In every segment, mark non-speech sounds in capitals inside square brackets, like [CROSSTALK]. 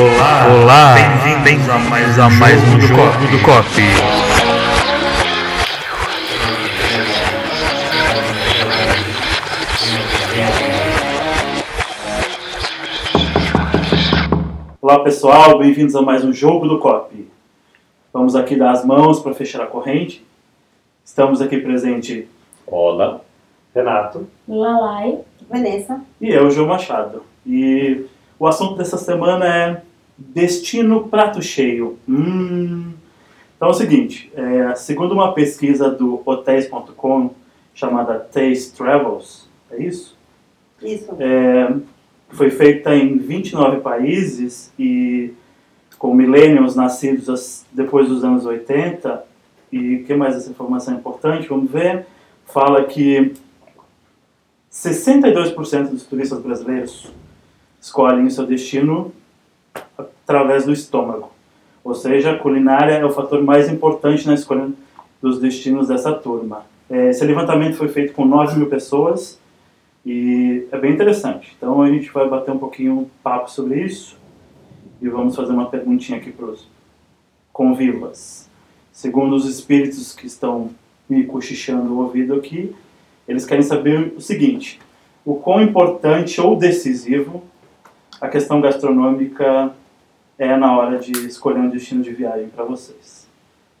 Olá, olá, bem-vindos a mais, a mais um jogo do Cop. Olá pessoal, bem-vindos a mais um jogo do COP. Vamos aqui dar as mãos para fechar a corrente. Estamos aqui presente Olá. Renato Lalai. Vanessa. e eu, João Machado. E o assunto dessa semana é destino prato cheio. Hum. Então é o seguinte, é, segundo uma pesquisa do hotéis.com chamada Taste Travels, é isso? Isso. É, foi feita em 29 países e com millennials nascidos as- depois dos anos 80. E o que mais essa informação é importante? Vamos ver. Fala que 62% dos turistas brasileiros escolhem o seu destino através do estômago. Ou seja, a culinária é o fator mais importante na escolha dos destinos dessa turma. É, Esse levantamento foi feito com 9 mil pessoas e é bem interessante. Então a gente vai bater um pouquinho um papo sobre isso e vamos fazer uma perguntinha aqui para os convivas. Segundo os espíritos que estão me cochichando o ouvido aqui, eles querem saber o seguinte: o quão importante ou decisivo a questão gastronômica é na hora de escolher um destino de viagem para vocês.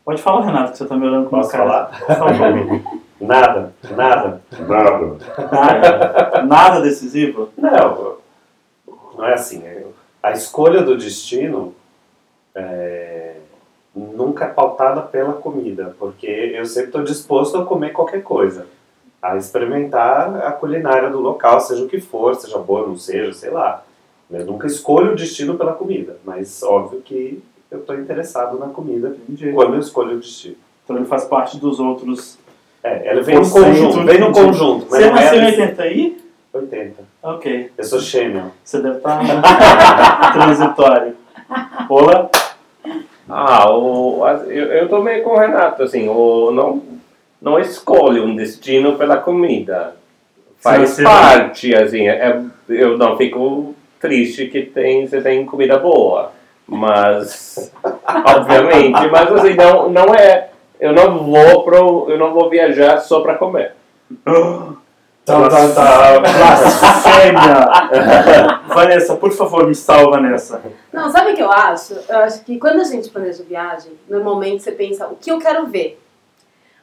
Pode falar, Renato, que você está me olhando com uma cara. falar? [LAUGHS] Nada, nada, nada. Nada, nada decisivo? Não, não é assim. A escolha do destino é, nunca é pautada pela comida, porque eu sempre estou disposto a comer qualquer coisa, a experimentar a culinária do local, seja o que for, seja boa ou não seja, sei lá. Eu nunca escolho o destino pela comida, mas óbvio que eu estou interessado na comida Entendi. quando eu escolho o destino. Então ele faz parte dos outros. É, ela vem no conjunto, vem no conjunto. mas Você não é nasceu em desse- 80 aí? 80. Ok. Eu sou Chêmel. Você deve estar [LAUGHS] transitório. Olá? Ah, o, eu, eu tô meio com o Renato, assim, o, não, não escolhe um destino pela comida. Faz parte, assim, é, eu não fico triste que tem, você tem comida boa, mas, obviamente, mas assim, não, não é, eu não vou pro, eu não vou viajar só para comer. Tá, tá, tá. Blasfêmia! [LAUGHS] Vanessa, por favor, me salva nessa. Não, sabe o que eu acho? Eu acho que quando a gente planeja viagem, normalmente você pensa o que eu quero ver.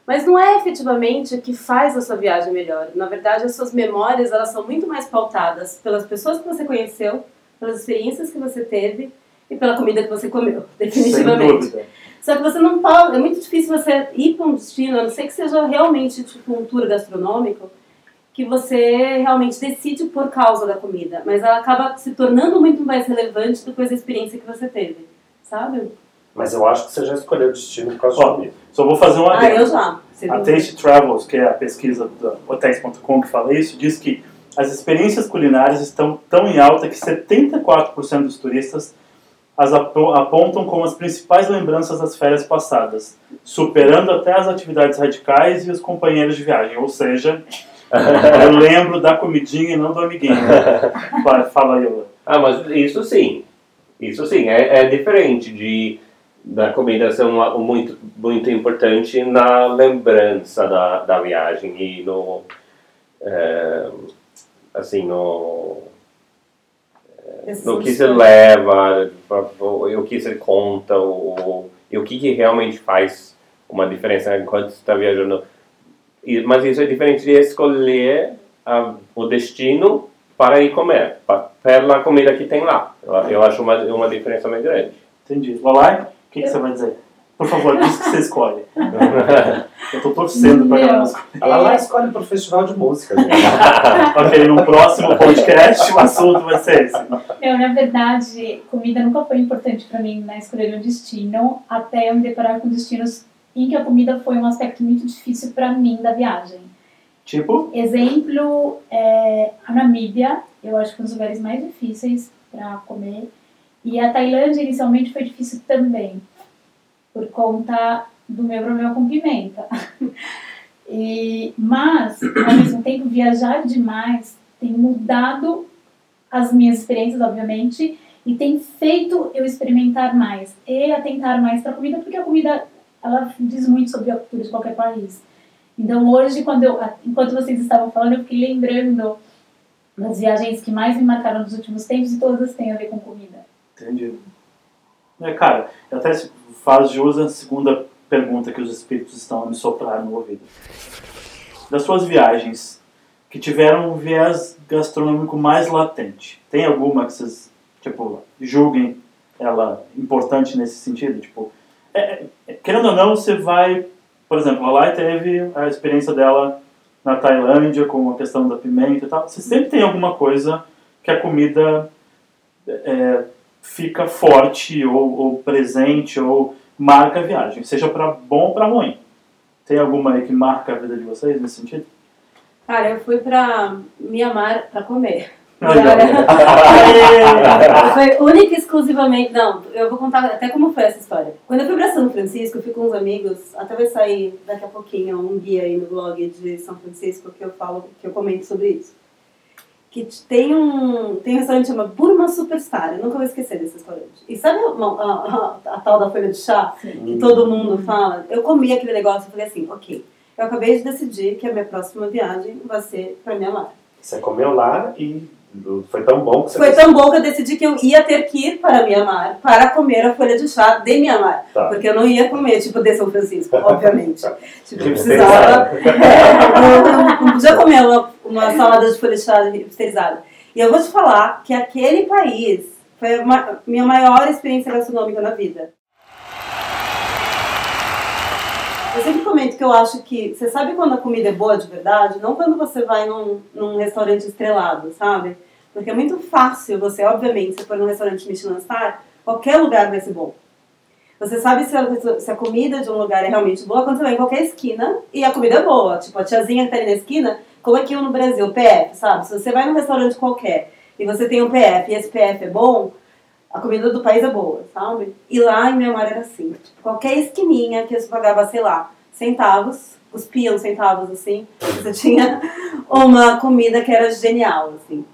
Mas não é efetivamente o que faz a sua viagem melhor. Na verdade, as suas memórias elas são muito mais pautadas pelas pessoas que você conheceu, pelas experiências que você teve e pela comida que você comeu, definitivamente. Só que você não pode, é muito difícil você ir para um destino, a não ser que seja realmente tipo um tour gastronômico, que você realmente decide por causa da comida, mas ela acaba se tornando muito mais relevante depois da experiência que você teve, sabe? Mas eu acho que você já escolheu o destino por causa Ó, de. Só vou fazer um Ah, eu já. Você A Taste Travels, que é a pesquisa do hotéis.com que fala isso, diz que as experiências culinárias estão tão em alta que 74% dos turistas as apo- apontam como as principais lembranças das férias passadas, superando até as atividades radicais e os companheiros de viagem. Ou seja, [LAUGHS] eu lembro da comidinha e não do amiguinho. Fala aí, Ola. Ah, mas isso sim. Isso sim, é, é diferente de da comida ser uma, um muito, muito importante na lembrança da, da viagem e no é, assim no no que se leva o, que se conta o, e o que, que realmente faz uma diferença enquanto você está viajando. E- mas isso é diferente de escolher a, o destino para ir comer pa- pela comida que tem lá. Eu, eu acho uma, uma diferença bem grande. Entendi. Olá, o que, que você vai dizer? Por favor, diz que você escolhe. [LAUGHS] Eu tô torcendo pra Meu. galera escolher. Ela lá escolhe pro festival de música. [LAUGHS] Ok, no próximo podcast o assunto vai ser esse. Eu, na verdade, comida nunca foi importante para mim na escolha de um destino, até eu me deparar com destinos em que a comida foi um aspecto muito difícil para mim da viagem. Tipo, Exemplo, é, a Namíbia, eu acho que é um dos lugares mais difíceis para comer. E a Tailândia, inicialmente, foi difícil também, por conta do meu problema com pimenta. [LAUGHS] E, mas, ao mesmo tempo, viajar demais tem mudado as minhas experiências, obviamente, e tem feito eu experimentar mais e atentar mais para a comida, porque a comida ela diz muito sobre a cultura de qualquer país. Então hoje, quando eu, enquanto vocês estavam falando, eu fiquei lembrando das viagens que mais me marcaram nos últimos tempos e todas têm a ver com comida. Entendi. É, cara, eu até faz jus à segunda pergunta que os espíritos estão a me soprar no ouvido. Das suas viagens, que tiveram um viés gastronômico mais latente, tem alguma que vocês, tipo, julguem ela importante nesse sentido? Tipo, é, é, querendo ou não, você vai, por exemplo, a Lai teve a experiência dela na Tailândia com a questão da pimenta e tal. Você sempre tem alguma coisa que a comida é, fica forte ou, ou, presente ou marca a viagem, seja para bom ou para ruim. Tem alguma aí que marca a vida de vocês nesse sentido? Cara, eu fui pra Mianmar pra comer. [LAUGHS] foi única e exclusivamente. Não, eu vou contar até como foi essa história. Quando eu fui para São Francisco, eu fui com uns amigos, até vai sair daqui a pouquinho um guia aí no blog de São Francisco que eu falo, que eu comento sobre isso. Que tem um, tem um restaurante chamado Burma Superstar, eu nunca vou esquecer desse restaurante. E sabe a, a, a, a tal da folha de chá Sim. que todo mundo fala? Eu comi aquele negócio e falei assim, ok, eu acabei de decidir que a minha próxima viagem vai ser para Mianmar. Você comeu lá e foi tão bom que você Foi tão bom que eu decidi que eu ia ter que ir para Mianmar para comer a folha de chá de Mianmar. Tá. Porque eu não ia comer, tipo, de São Francisco, [LAUGHS] obviamente. tipo, eu precisava. [LAUGHS] É, não podia comer uma, uma salada de folha de chá pasteurizada. E eu vou te falar que aquele país foi a minha maior experiência gastronômica na vida. Eu sempre comento que eu acho que. Você sabe quando a comida é boa de verdade? Não quando você vai num, num restaurante estrelado, sabe? Porque é muito fácil você, obviamente, se for num restaurante Michelin Star, qualquer lugar vai ser bom. Você sabe se a, se a, comida de um lugar é realmente boa quando você vai em qualquer esquina e a comida é boa. Tipo, a tiazinha que tá ali na esquina, como aqui no Brasil, PF, sabe? Se você vai num restaurante qualquer e você tem um PF e esse PF é bom, a comida do país é boa, sabe? E lá em Mianmar era assim. Tipo, qualquer esquininha que você pagava, sei lá, centavos, cuspiam centavos assim, você tinha uma comida que era genial, assim.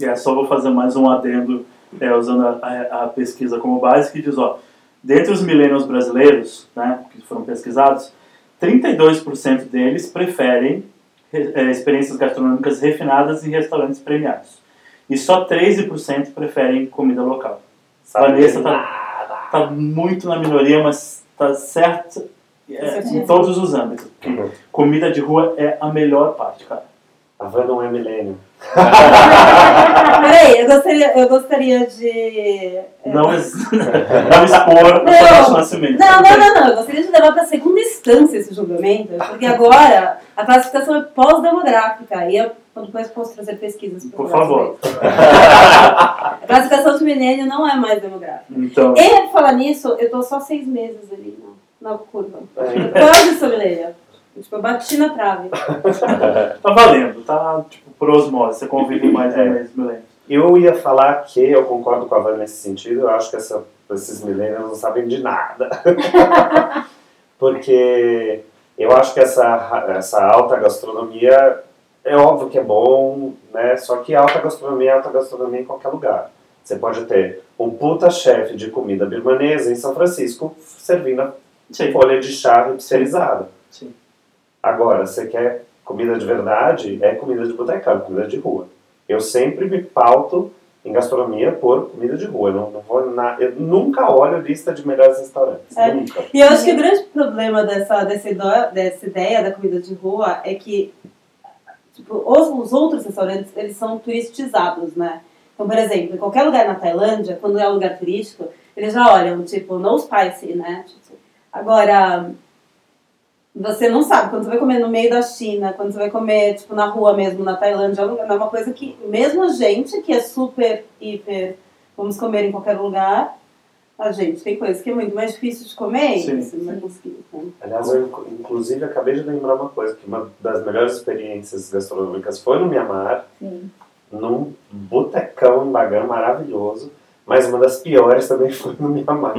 É, só vou fazer mais um adendo, é, usando a, a, a, pesquisa como base, que diz, ó, dentre os milênios brasileiros, né, que foram pesquisados, 32% deles preferem é, experiências gastronômicas refinadas em restaurantes premiados. E só 13% preferem comida local. Sabe Vanessa tá, tá muito na minoria, mas tá certo é, em todos os âmbitos. Uhum. Comida de rua é a melhor parte, cara. A van não é milênio. Peraí, eu gostaria, eu gostaria de. É, não, [LAUGHS] não expor o nascimento. Não, não, não, não. Eu gostaria de levar para a segunda instância esse julgamento, porque agora a classificação é pós-demográfica. E eu depois posso trazer pesquisas. Por favor. [LAUGHS] a classificação de milênio não é mais demográfica. Então. E, falar nisso, eu estou só seis meses ali na, na curva. É. Quase sou milênio. Tipo, eu bati na trave. [LAUGHS] tá valendo, tá tipo, por osmose, você convive mais ou menos milênios. Eu ia falar que eu concordo com a Van nesse sentido, eu acho que essa, esses milênios não sabem de nada. [LAUGHS] Porque eu acho que essa, essa alta gastronomia é óbvio que é bom, né? Só que alta gastronomia é alta gastronomia em qualquer lugar. Você pode ter um puta chefe de comida birmanesa em São Francisco servindo Sim. folha de chá. Sim. Agora, você quer comida de verdade, é comida de botecão, comida de rua. Eu sempre me pauto em gastronomia por comida de rua. Eu, não, não vou na, eu nunca olho lista de melhores restaurantes. É. Nunca. E eu acho que o grande problema dessa, dessa, ideia, dessa ideia da comida de rua é que tipo, os, os outros restaurantes eles são turistizados, né? Então, por exemplo, em qualquer lugar na Tailândia, quando é um lugar turístico, eles já olham, tipo, no spicy, né? Tipo, agora, você não sabe, quando você vai comer no meio da China, quando você vai comer, tipo, na rua mesmo, na Tailândia, é uma coisa que, mesmo a gente, que é super, hiper, vamos comer em qualquer lugar, a gente tem coisas que é muito mais difícil de comer Sim. e você não vai conseguir. Né? Aliás, eu inclusive acabei de lembrar uma coisa, que uma das melhores experiências gastronômicas foi no Mianmar, Sim. num botecão em Bagan maravilhoso, mas uma das piores também [LAUGHS] foi no Mianmar.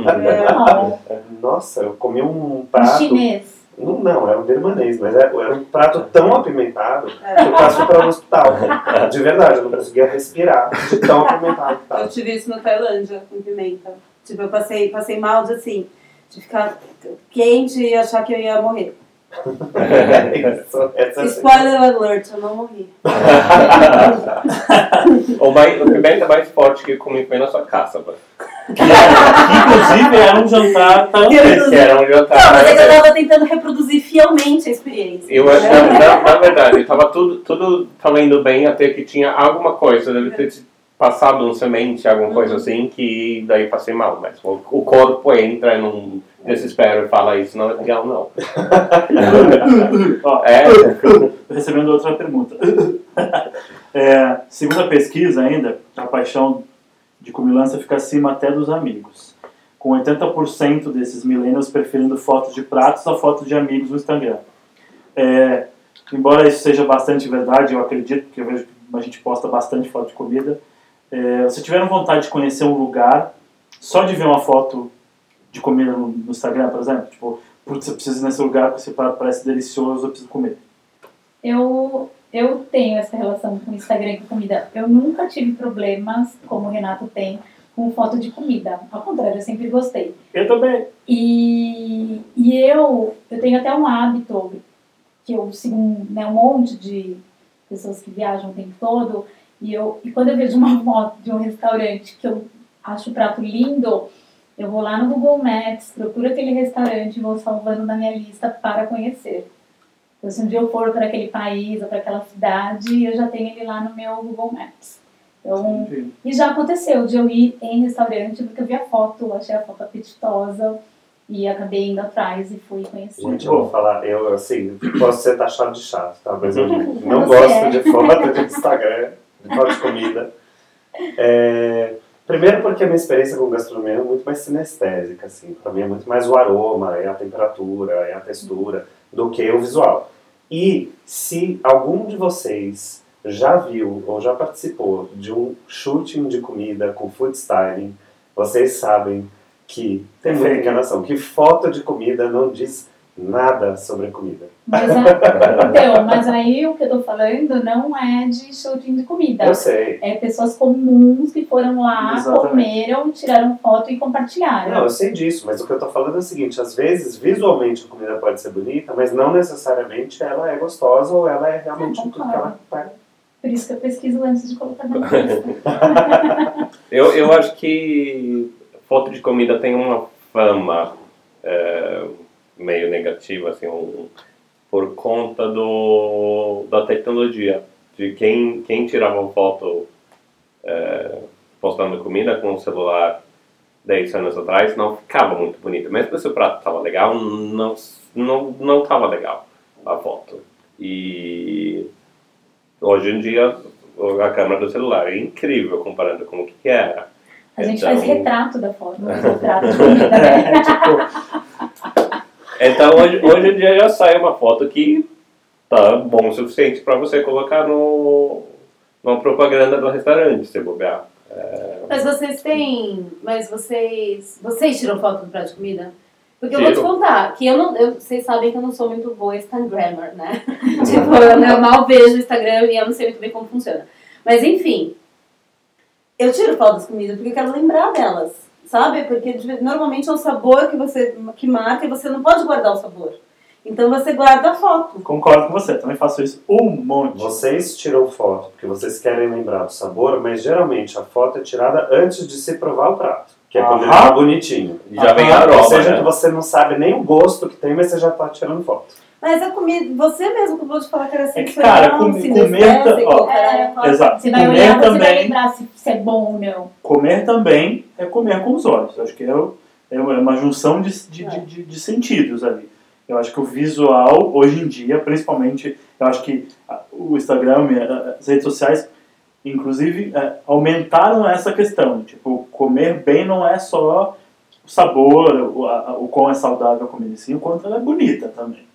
É. Nossa, eu comi um prato... Chinês Não, não, é um birmanês, mas era, era um prato tão apimentado que eu fui para o hospital. [LAUGHS] De verdade, eu não conseguia respirar de tão apimentado que Eu tive isso na Tailândia, com pimenta. Tipo, eu passei, passei mal de assim, de ficar quente e achar que eu ia morrer. [LAUGHS] Isso, é Spoiler alert, eu não morri. [LAUGHS] O, mais, o pimenta mais forte que eu comi foi na sua casa. mano. Inclusive, era um jantar tão... Esse era um Não, jantar. mas é que eu né? tava tentando reproduzir fielmente a experiência. Eu acho que, na, na- na verdade, tava tudo, tudo tava indo bem até que tinha alguma coisa, deve ter passado um semente, alguma coisa assim, que daí passei mal. Mas o, o corpo entra num desespero e fala isso não é legal, não. [LAUGHS] Ó, É, recebendo outra pergunta. [LAUGHS] É, segundo a pesquisa ainda, a paixão de comilança fica acima até dos amigos. Com 80% desses millennials preferindo fotos de pratos a fotos de amigos no Instagram. É, embora isso seja bastante verdade, eu acredito, porque eu vejo que a gente posta bastante foto de comida. É, se tiveram vontade de conhecer um lugar, só de ver uma foto de comida no, no Instagram, por exemplo, tipo, putz, eu preciso ir nesse lugar porque esse prato parece delicioso, eu preciso comer. Eu, eu tenho essa relação com Instagram e com comida. Eu nunca tive problemas, como o Renato tem, com foto de comida. Ao contrário, eu sempre gostei. Eu também. E, e eu, eu tenho até um hábito que eu sigo um, né, um monte de pessoas que viajam o tempo todo. E, eu, e quando eu vejo uma [LAUGHS] foto de um restaurante que eu acho o prato lindo, eu vou lá no Google Maps, procuro aquele restaurante e vou salvando na minha lista para conhecer. Então, se um dia eu for para aquele país ou para aquela cidade, eu já tenho ele lá no meu Google Maps. Então, e já aconteceu de eu ir em restaurante porque eu vi a foto, achei a foto apetitosa e acabei indo atrás e fui conhecer. Gente, eu vou falar, eu assim, posso ser taxado de chato, tá? Mas eu [LAUGHS] não Você gosto é. de foto de Instagram, de foto de comida. É, primeiro porque a minha experiência com gastronomia é muito mais sinestésica, assim. Pra mim é muito mais o aroma, é a temperatura, é a textura, do que o visual. E se algum de vocês já viu ou já participou de um shooting de comida com food styling, vocês sabem que tem muita enganação, que foto de comida não diz nada sobre comida. Mas, a- então, mas aí o que eu tô falando não é de shooting de comida. Eu sei. É pessoas comuns que foram lá, Exatamente. comeram, tiraram foto e compartilharam. Não, eu sei disso, mas o que eu tô falando é o seguinte, às vezes, visualmente a comida pode ser bonita, mas não necessariamente ela é gostosa ou ela é realmente Não, tudo que ela faz. Por isso que eu pesquiso antes de colocar na [LAUGHS] lista. eu, eu acho que foto de comida tem uma fama é, meio negativa, assim, um- por conta do, da tecnologia. De quem, quem tirava foto é, postando comida com o celular 10 anos atrás não ficava muito bonita. Mesmo se o prato estava legal, não não não estava legal a foto. E hoje em dia a câmera do celular é incrível comparando com o que era. A gente Então- faz retrato da foto, não [LAUGHS] retrato [LAUGHS] de comida, né? Então hoje, hoje em dia já sai uma foto que tá bom o suficiente para você colocar no numa propaganda do restaurante, se bobear. Mas vocês têm. Mas vocês. Vocês tiram foto do prato de comida? Porque eu vou te Tiro. contar, que eu não. eu- vocês sabem que eu não sou muito boa Instagrammer, né? [LAUGHS] tipo, eu, eu mal vejo o Instagram e eu não sei muito bem como funciona. Mas enfim. Eu tiro foto das comidas porque eu quero lembrar delas. Sabe? Porque normalmente é o sabor que você que marca e você não pode guardar o sabor. Então você guarda a foto. Concordo com você, também faço isso um monte. Vocês tiram foto porque vocês querem lembrar do sabor, mas geralmente a foto é tirada antes de se provar o prato, que é quando ele Aham. tá bonitinho. Já vem Ah, a Ou aroma, seja, né? que você não sabe nem o gosto que tem, mas você já tá tirando foto. Mas a comida, você mesmo acabou de falar que era É que, cara, com- sinestésico, comer ta- ó, é quatro. Exato. Você vai comer olhar, você vai também, lembrar se, se é bom ou não. comer também é comer com os olhos. Acho que é, o- é uma junção de, de, de, de- de sentidos ali. Eu acho que o visual, hoje em dia, principalmente, eu acho que o Instagram, as redes sociais, inclusive, ah, aumentaram essa questão. Tipo, comer bem não é só o sabor, o, a- o quão é saudável a comida, sim, o quanto ela é bonita também.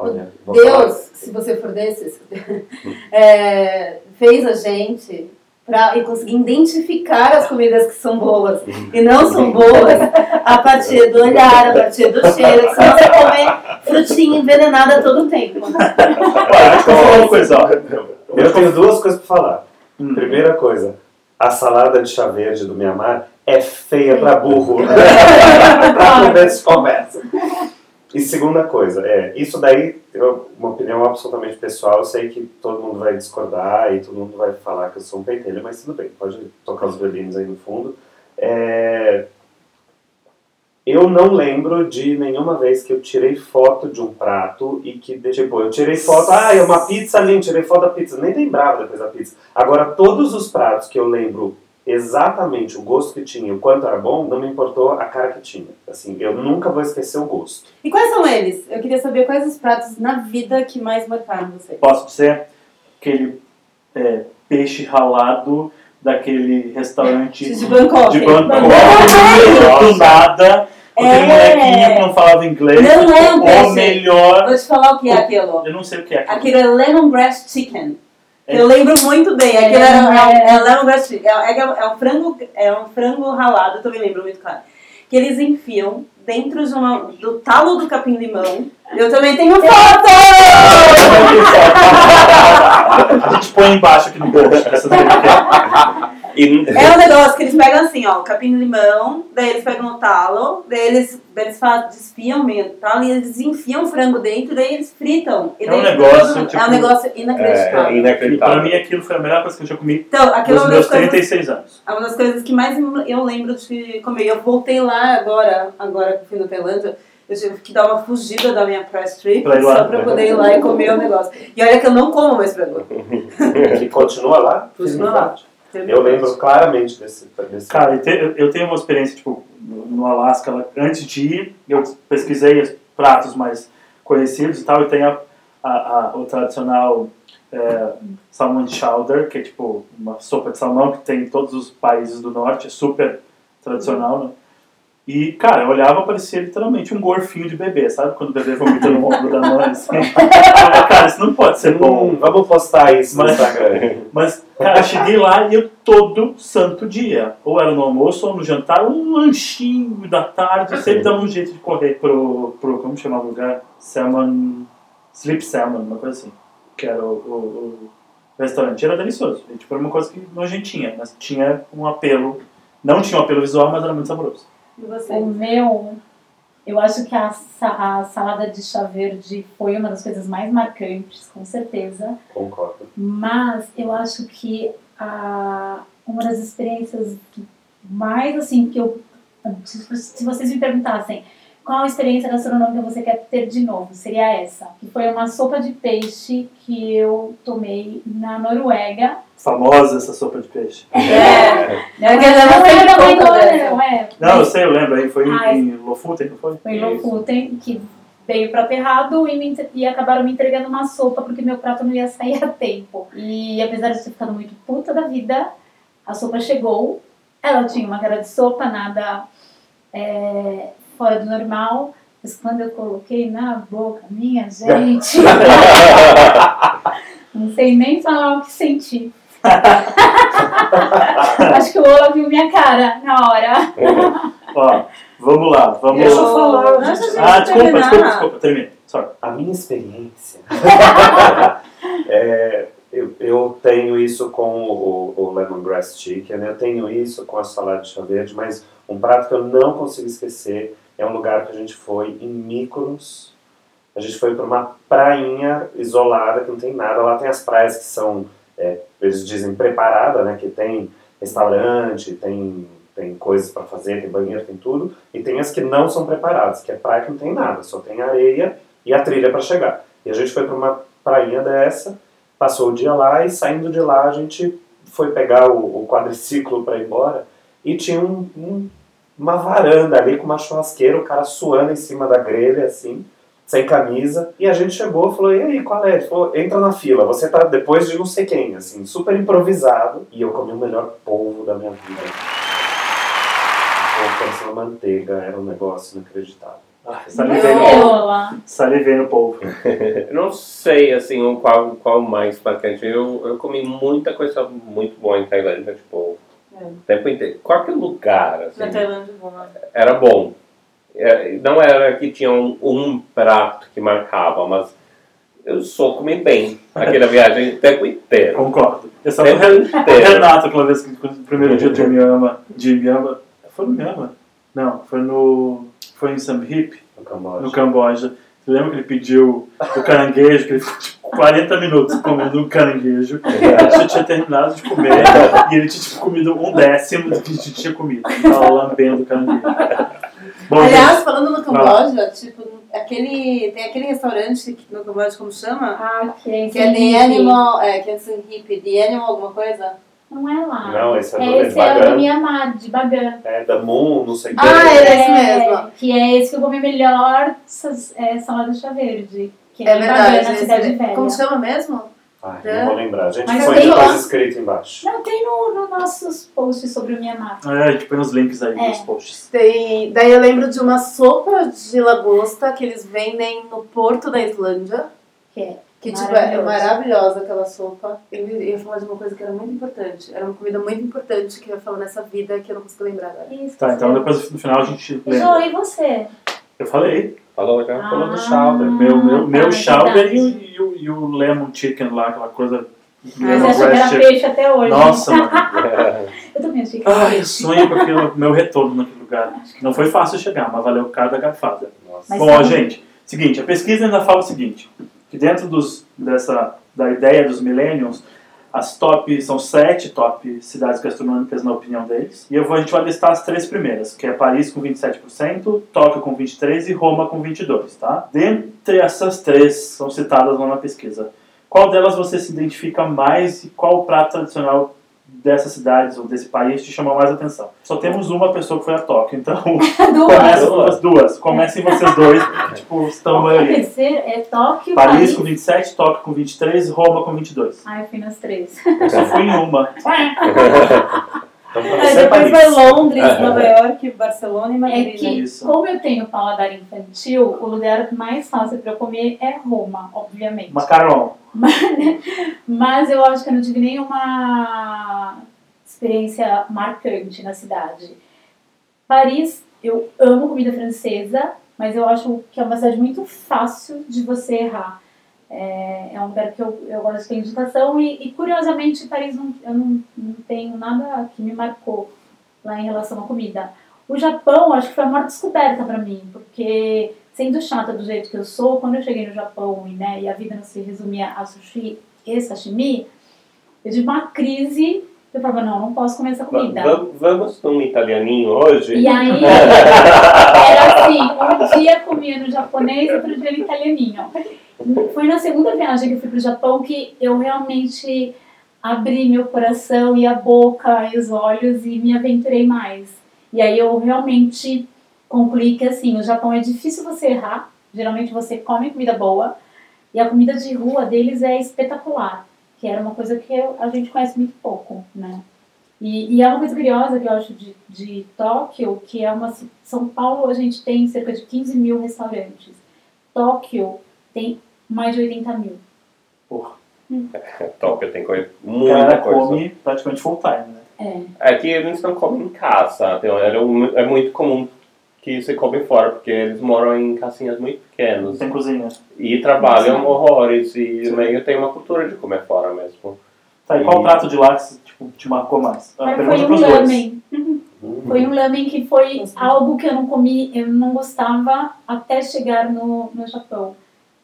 Olha, Deus, falar- se você for desses, [LAUGHS] é, fez a gente pra, e conseguir identificar as comidas que são boas e não são boas a partir do olhar, a partir do cheiro, que senão você come frutinha envenenada todo o tempo. Olha, eu falar uma [LAUGHS] coisa, ó. Eu tenho duas coisas pra falar. Hum. Primeira coisa, a salada de chá verde do Mianmar é feia pra burro. [LAUGHS] pra começo de conversa. E segunda coisa, é, isso daí, eu, uma opinião absolutamente pessoal, eu sei que todo mundo vai discordar e todo mundo vai falar que eu sou um pentelho, mas tudo bem, pode tocar os violinos aí no fundo. É, eu não lembro de nenhuma vez que eu tirei foto de um prato e que, tipo, eu tirei foto, ah, é uma pizza ali, tirei foto da pizza, nem lembrava depois da pizza. Agora, todos os pratos que eu lembro exatamente o gosto que tinha, o quanto era bom, não me importou a cara que tinha. Assim, eu nunca vou esquecer o gosto. E quais são eles? Eu queria saber quais os pratos na vida que mais marcaram você. Posso dizer aquele é, peixe ralado daquele restaurante De Bangkok. de Bangkok, Bangkok. do nada, aquele É. molequinho que não falava inglês, Não é um o melhor, Vou te falar o que é aquilo. eu não sei o que é aquilo. Aquilo é lemongrass chicken. É. Eu lembro muito bem. Aquilo É, era, é, é. é lemongrass chicken. É, é, é um frango, é um frango ralado, eu também lembro muito claro. Que eles enfiam dentro de uma, do talo do capim-limão. Eu também tenho foto! [LAUGHS] A gente põe embaixo aqui no post, essa é. E, É um negócio que eles pegam assim, ó, capim-limão, daí eles pegam o talo, daí eles, eles fazem, desfiam meio o talo e eles enfiam o frango dentro, daí eles fritam. E É um daí negócio, tipo, é um negócio é, inacreditável. é E pra inacreditável. mim aquilo foi a melhor coisa que eu já comi Então, aquilo é nos uma meus das coisas 36 anos. É uma das coisas que mais eu lembro de comer. Eu voltei lá agora, agora que fui na Tailândia, eu tive que dar uma fugida da minha press trip Pra só pra poder ir lá e comer o negócio. E olha que eu não como mais frango. Que [LAUGHS] continua lá? Continua lá. Eu lembro claramente desse. desse Cara, e te- eu- eu tenho uma experiência, tipo, no no Alasca, antes de ir, eu pesquisei os pratos mais conhecidos e tal, e tem a, a, a- o tradicional é, salmon chowder, que é tipo uma sopa de salmão que tem em todos os países do norte, é super tradicional, né? E, cara, eu olhava, parecia literalmente um gorfinho de bebê, sabe? Quando o bebê vomita no ombro da mãe, assim. Eu [LAUGHS] cara, isso não pode ser bom. Hum, vamos postar isso no Mas- Instagram. Mas, cara, cheguei lá e eu todo santo dia, ou era no almoço ou no jantar, um lanchinho da tarde, sempre dava um jeito de correr pro, pro como chama o lugar? Salmon, Sleep Salmon, uma coisa assim, que era o, o, o restaurante. Era delicioso, e, tipo, era uma coisa que nojentinha, mas tinha um apelo, não tinha um apelo visual, mas era muito saboroso. E você? O meu, eu acho que a, a salada de chá verde foi uma das coisas mais marcantes, com certeza. Concordo. Mas eu acho que a, uma das experiências mais assim que eu. Se vocês me perguntassem qual experiência gastronômica você quer ter de novo, seria essa. Que foi uma sopa de peixe que eu tomei na Noruega. Famosa essa sopa de peixe. É. Eu não é da bastante conta Noruega, dessa. não é? Não, eu sei, eu lembro, aí foi em, Ai. em Lofoten, não foi? Foi em Lofoten, que veio para Terrado e, me, e acabaram me entregando uma sopa porque meu prato não ia sair a tempo. E apesar de ter ficado muito puta da vida, a sopa chegou. Ela tinha uma cara de sopa, nada é, fora do normal. Mas quando eu coloquei na boca, minha [LAUGHS] gente, não sei nem falar o que senti. [LAUGHS] Acho que o Ola viu minha cara na hora. [LAUGHS] Ó, vamos lá, vamos... Deixa eu falar, gente Ah, desculpa, terminar. desculpa, desculpa, termina. Sorry. A minha experiência. é, eu, eu tenho isso com o, o lemongrass chicken, eu tenho isso com a salada de chá verde, mas um prato que eu não consigo esquecer é um lugar que a gente foi em Mykonos. A gente foi para uma prainha isolada que não tem nada. Lá tem as praias que são, é, eles dizem preparada, né? Que tem restaurante, tem, tem coisas para fazer, tem banheiro, tem tudo. E tem as que não são preparadas, que é praia que não tem nada, só tem areia e a trilha para chegar. E a gente foi para uma prainha dessa, passou o dia lá e saindo de lá a gente foi pegar o, o quadriciclo para ir embora e tinha um, um- uma varanda ali com uma churrasqueira, o cara suando em cima da grelha assim, sem camisa. E a gente chegou e falou: E aí, qual é? Ele falou: Entra na fila, você tá depois de não sei quem, assim, super improvisado. E eu comi o melhor polvo da minha vida. O polvo parecia uma manteiga, era um negócio inacreditável. Ah, salivei, no povo. Ola. [LAUGHS] salivei no povo. Eu não sei, assim, o qual, qual mais marcante. Eu, eu comi muita coisa muito boa em Tailândia, tipo, É. o tempo inteiro. Qualquer lugar, assim, Na Tailândia, bom, né? era bom. É, Não era que tinha um, um prato que marcava, mas eu só comi bem naquela [LAUGHS] viagem o tempo inteiro. Concordo. Eu só O tempo inteiro. [LAUGHS] Renato, aquela vez que no primeiro dia de [LAUGHS] Miama, de Miama, foi no Miama? Não, foi no, foi em Samhip, No Camboja. no Camboja. Você lembra que ele pediu o caranguejo, que ele ficou tipo 40 minutos comendo um caranguejo. A gente já tinha terminado de comer e ele tinha tipo, comido um décimo do que a gente tinha comido. Ele tava lambendo o caranguejo. Bom, Aliás, falando no Camboja, tipo, aquele, tem aquele restaurante que- no Camboja, como chama? Ah, que é, Que é The Animal, é, que é assim, hippie, The Animal alguma coisa? Não é lá. Não, esse é do- é, esse é o do Myanmar, de Bagan. É, da Moon, não sei o Ah, quê. é esse mesmo. Que é esse que eu comi melhor é, salada chá verde. Que é, É verdade. Bagan, na cidade velha. Como chama mesmo? Ai, não vou lembrar. A gente Mas tem depois lá. escrito embaixo. Não, tem no, no nossos posts sobre o Myanmar. É, a gente põe os links aí É. nos posts. Tem, daí eu lembro de uma sopa de lagosta que eles vendem no porto da Islândia. Que é Que tipo, é maravilhosa aquela sopa. Eu ia falar de uma coisa que era muito importante. Era uma comida muito importante que eu ia falar nessa vida que eu não consigo lembrar agora. Isso. Tá, então depois no final a gente Jô, lembra. e você? Eu falei, Falou já? Ah, falou do chowder. meu, meu, tá, meu é chowder verdade. e, o- e, o- e o lemon chicken lá, aquela coisa. Ah, você acha que era peixe até hoje? Nossa, mano. [LAUGHS] Eu também achei que era Ai, eu peixe. sonho com aquele meu retorno naquele lugar. Não foi fácil chegar, mas valeu cada garfada. Nossa. Mas Bom, tá ó, bom. gente, seguinte, a pesquisa ainda fala o seguinte, que dentro dos, dessa, da ideia dos millennials, as top, são sete top cidades gastronômicas na opinião deles, e eu vou, a gente vai listar as três primeiras, que é Paris com 27%, Tóquio com 23% e Roma com 22%, tá? Dentre essas três são citadas lá na pesquisa, qual delas você se identifica mais e qual prato tradicional dessas cidades ou desse país te chamou mais atenção? Só temos uma pessoa que foi a Tóquio, então [LAUGHS] Duas. Começa com as duas. Comecem vocês dois, porque, [LAUGHS] tipo, estão a O maioria. terceiro é Tóquio, Paris Paris. com 27, Tóquio com 23 Roma com 22. Ai, eu fui nas três. Eu só fui em uma. [LAUGHS] Então, pra Aí você é depois Paris. vai Londres, Nova York, Barcelona e É Madrid. que, né? Isso. como eu tenho paladar infantil, o lugar mais fácil pra eu comer é Roma, obviamente. Macaron. Mas eu acho que eu não tive nenhuma experiência marcante na cidade. Paris, eu amo comida francesa, mas eu acho que é uma cidade muito fácil de você errar. É, é um lugar que eu, eu gosto de ter indicação e, e, curiosamente, Paris não, eu não, não tenho nada que me marcou lá em relação à comida. O Japão, acho que foi a maior descoberta para mim, porque sendo chata do jeito que eu sou, quando eu cheguei no Japão e, né, e a vida não se resumia a sushi e sashimi, eu tive uma crise. Eu falava, não, não posso comer essa comida. Va- Vamos num italianinho hoje? E aí, [LAUGHS] era assim, um dia comia no japonês, outro dia no italianinho. Foi na segunda viagem que eu fui pro Japão que eu realmente abri meu coração e a boca e os olhos e me aventurei mais. E aí eu realmente concluí que assim, o Japão é difícil você errar, geralmente você come comida boa, e a comida de rua deles é espetacular, que era uma coisa que a gente conhece muito pouco, né? E, e é uma coisa curiosa que eu acho de, de Tóquio, que é uma. São Paulo a gente tem cerca de 15 mil restaurantes. Tóquio tem mais de 80 mil. Porra. Tóquio tem coisa, O muita cara coisa. come praticamente full time, né? É. É que eles não comem em casa. Então, é, um- é muito comum que você come fora, porque eles moram em casinhas muito pequenas. tem cozinha. E trabalham Sim. horrores. E Sim. meio tem uma cultura de comer fora mesmo. Tá, e qual E- prato de lá que tipo, te marcou mais? Ah, foi um lamen. Foi um lamen que foi algo que eu não comi, eu não gostava até chegar no, no Japão.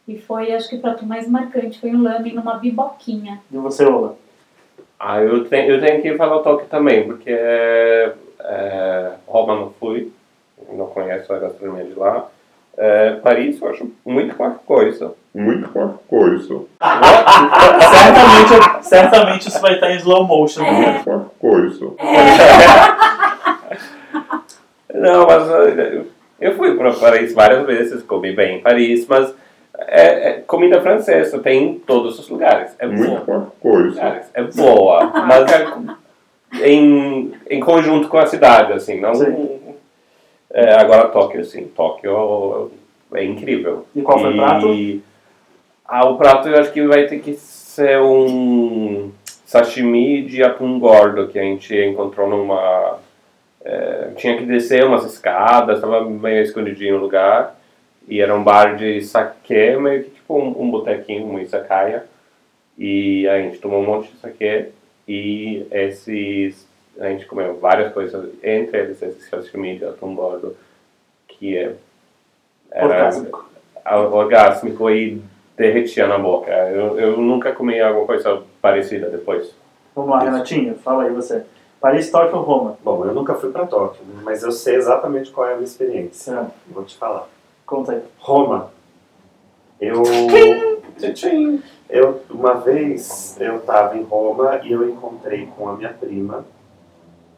E foi, acho que o prato mais marcante foi um lamen numa biboquinha. E você, Ola? Ah, eu tenho, eu tenho que falar o Tóquio também, porque é, é, Roma não fui, não conheço a gastronomia de lá. É, Paris eu acho muito qualquer coisa. Muito qualquer coisa. [LAUGHS] certamente, certamente isso vai estar em slow motion. Muito qualquer coisa. [LAUGHS] Não, mas eh, eu fui para Paris várias vezes, comi bem em Paris, mas é, é comida francesa tem em todos os lugares. É Muito boa. coisa. Lugares, É boa, mas é em, em conjunto com a cidade, assim, não. Sim. É, agora Tóquio, sim. Tóquio é incrível. E qual foi o prato? Ah, o prato eu acho que vai ter que ser um sashimi de atum gordo que a gente encontrou numa... é, tinha que descer umas escadas, estava meio escondidinho no lugar. E era um bar de saquê, meio que tipo um, um botequinho, uma izakaya. E a gente tomou um monte de saquê e esses... A gente comeu várias coisas, entre eles esse sashimi de atum gordo, que é... Era, Orgásmico. orgásmico e derretia na boca. Eu, eu nunca comi alguma coisa parecida depois. Vamos lá, Renatinho, fala aí você. Paris, Tóquio ou Roma? Bom, eu nunca fui para Tóquio, mas eu sei exatamente qual é a minha experiência. É, Vou te falar. Roma. Eu. Eu, uma vez eu estava em Roma e eu encontrei com a minha prima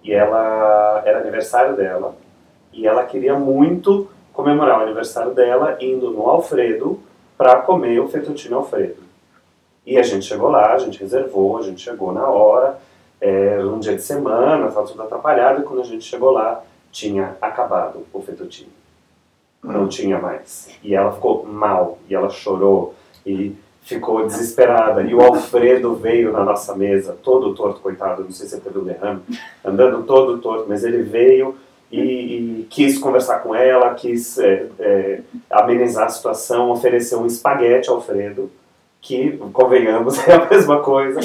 e ela era aniversário dela e ela queria muito comemorar o aniversário dela indo no Alfredo para comer o fettuccine Alfredo. E a gente chegou lá, a gente reservou, a gente chegou na hora, era um dia de semana, estava tudo atrapalhado e quando a gente chegou lá tinha acabado o fettuccine não tinha mais. E ela ficou mal, e ela chorou, e ficou desesperada. E o Alfredo veio na nossa mesa, todo torto, coitado, não sei se teve um derrame, andando todo torto, mas ele veio e, e quis conversar com ela, quis é, é, amenizar a situação, ofereceu um espaguete Alfredo, que, convenhamos, [LAUGHS] é a mesma coisa.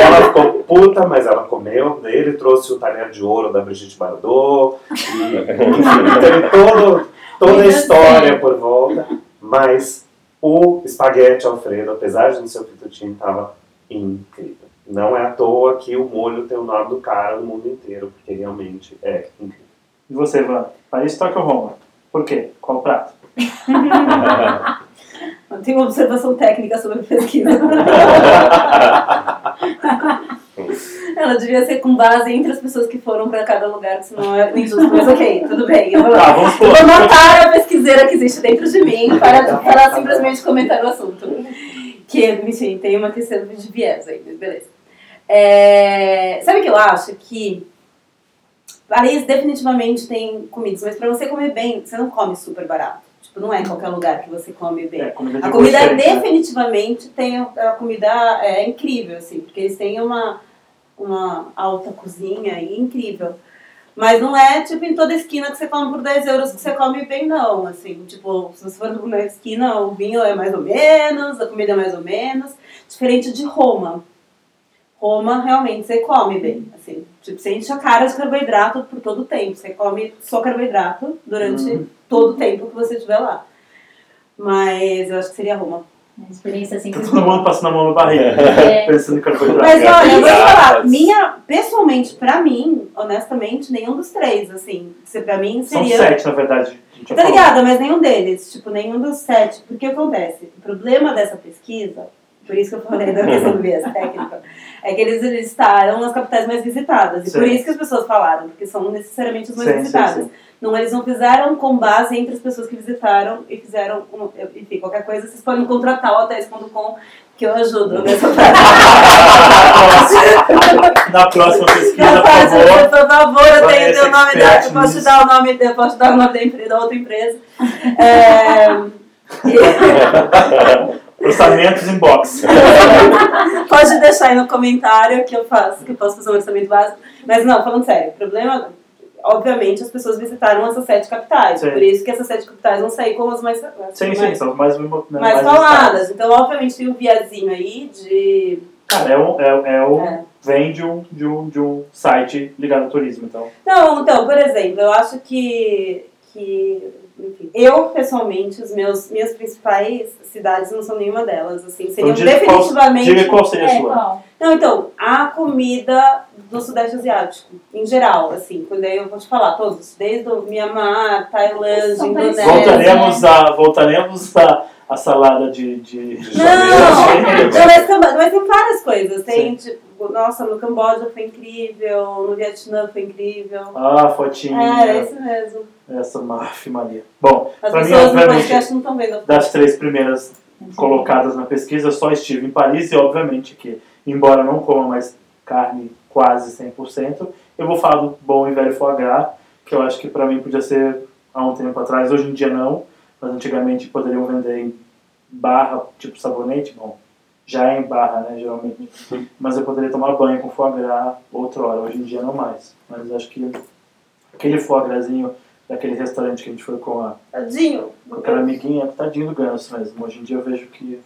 ela ficou puta, mas ela comeu. Ele trouxe o talher de ouro da Brigitte Bardot. E, enfim, teve todo, toda a história por volta. Mas o espaguete Alfredo, apesar de não ser o fettuccine, estava incrível. Não é à toa que o molho tem o nome do cara no mundo inteiro, porque realmente é incrível. E você, Ivan? Paris, Tóquio ou Roma? Por quê? Qual o prato? [LAUGHS] Eu tenho uma observação técnica sobre a pesquisa. [LAUGHS] [LAUGHS] [LAUGHS] Ela devia ser com base entre as pessoas que foram para cada lugar, senão é injusto. Mas ok, tudo bem. Eu vou, Tá, vamos eu vou matar a pesquiseira que existe dentro de mim [LAUGHS] para, para simplesmente comentar o assunto. Que, enfim, tem uma questão de viés aí, mas beleza. É, sabe o que eu acho? Que Paris definitivamente tem comidas, mas para você comer bem, você não come super barato. Tipo, não é em qualquer lugar que você come bem. É, comida A comida gostei, né? definitivamente tem a comida é incrível assim, porque eles têm uma uma alta cozinha aí incrível. Mas não é tipo em toda esquina que você come por 10 euros que você come bem, não. Assim, tipo, se você for na esquina, o vinho é mais ou menos, a comida é mais ou menos. Diferente de Roma. Roma realmente você come bem. Assim, tipo, você enche a cara de carboidrato por todo o tempo. Você come só carboidrato durante todo o tempo que você estiver lá. Mas eu acho que seria Roma. Uma experiência assim Tá todo mundo passando a mão no barriga, É. [LAUGHS] pensando em carboidrato. Mas olha, eu vou te falar, minha, pessoalmente, pra mim, honestamente, nenhum dos três, assim, se pra mim São seria. sete, na verdade. Tá mas nenhum deles, tipo, nenhum dos sete. Porque acontece? O problema dessa pesquisa, por isso que eu falei da [LAUGHS] questão do viés técnico, é que eles listaram as capitais mais visitadas. E por Sim. isso que as pessoas falaram, porque são necessariamente as mais Sim, visitadas. sim. Não, eles não fizeram com base entre as pessoas que visitaram e fizeram, um, enfim, qualquer coisa, vocês podem contratar o hotéis.com que eu ajudo nessa [LAUGHS] Na próxima pesquisa, por favor. por favor, eu tenho, o nome da, eu posso te dar o nome, eu posso te dar o nome da, empresa, da outra empresa. É, [LAUGHS] e- Orçamentos em box. [LAUGHS] pode deixar aí no comentário que eu faço, que eu posso fazer um orçamento básico. Mas não, falando sério, o problema, obviamente, as pessoas visitaram essas sete capitais. Sim. Por isso que essas sete capitais vão sair como as mais, as Sim, sim, mais, são os mais, né, mais faladas. Então, obviamente, tem um viazinho aí de. Cara, é, um, é, é o, É. vem de um, de, um, de um site ligado ao turismo, então. Não, então, por exemplo, eu acho que, que enfim, eu, pessoalmente, os meus, minhas principais cidades não são nenhuma delas, assim, seriam Então, diga qual- definitivamente... Diga qual seria a É, sua. qual? Não, então, a comida do Sudeste Asiático, em geral, assim, quando aí eu vou te falar todos, desde o Myanmar, Tailândia, Indonésia... Voltaremos a, voltaremos a, a salada de. de... Não, não, mas, tem- mas tem várias coisas. Tem, tipo, nossa, no Camboja foi incrível, no Vietnã foi incrível. Ah, fotinha. É, é isso mesmo. Essa Maf Maria. Bom, As pra mim, pessoas no obviamente, não estão vendo. das três primeiras colocadas na pesquisa, eu só estive em Paris e, obviamente, que, embora não coma mais carne quase 100%, eu vou falar do bom e velho foie gras, que eu acho que pra mim podia ser há um tempo atrás, hoje em dia não, mas antigamente poderiam vender em barra, tipo sabonete, bom, já é em barra, né, geralmente. Mas eu poderia tomar banho com foie gras outrora, hoje em dia não mais. Mas acho que aquele foie grasinho daquele restaurante que a gente foi com a Tadinho. com aquela amiguinha, tadinho do ganso mesmo. Hoje em dia eu vejo que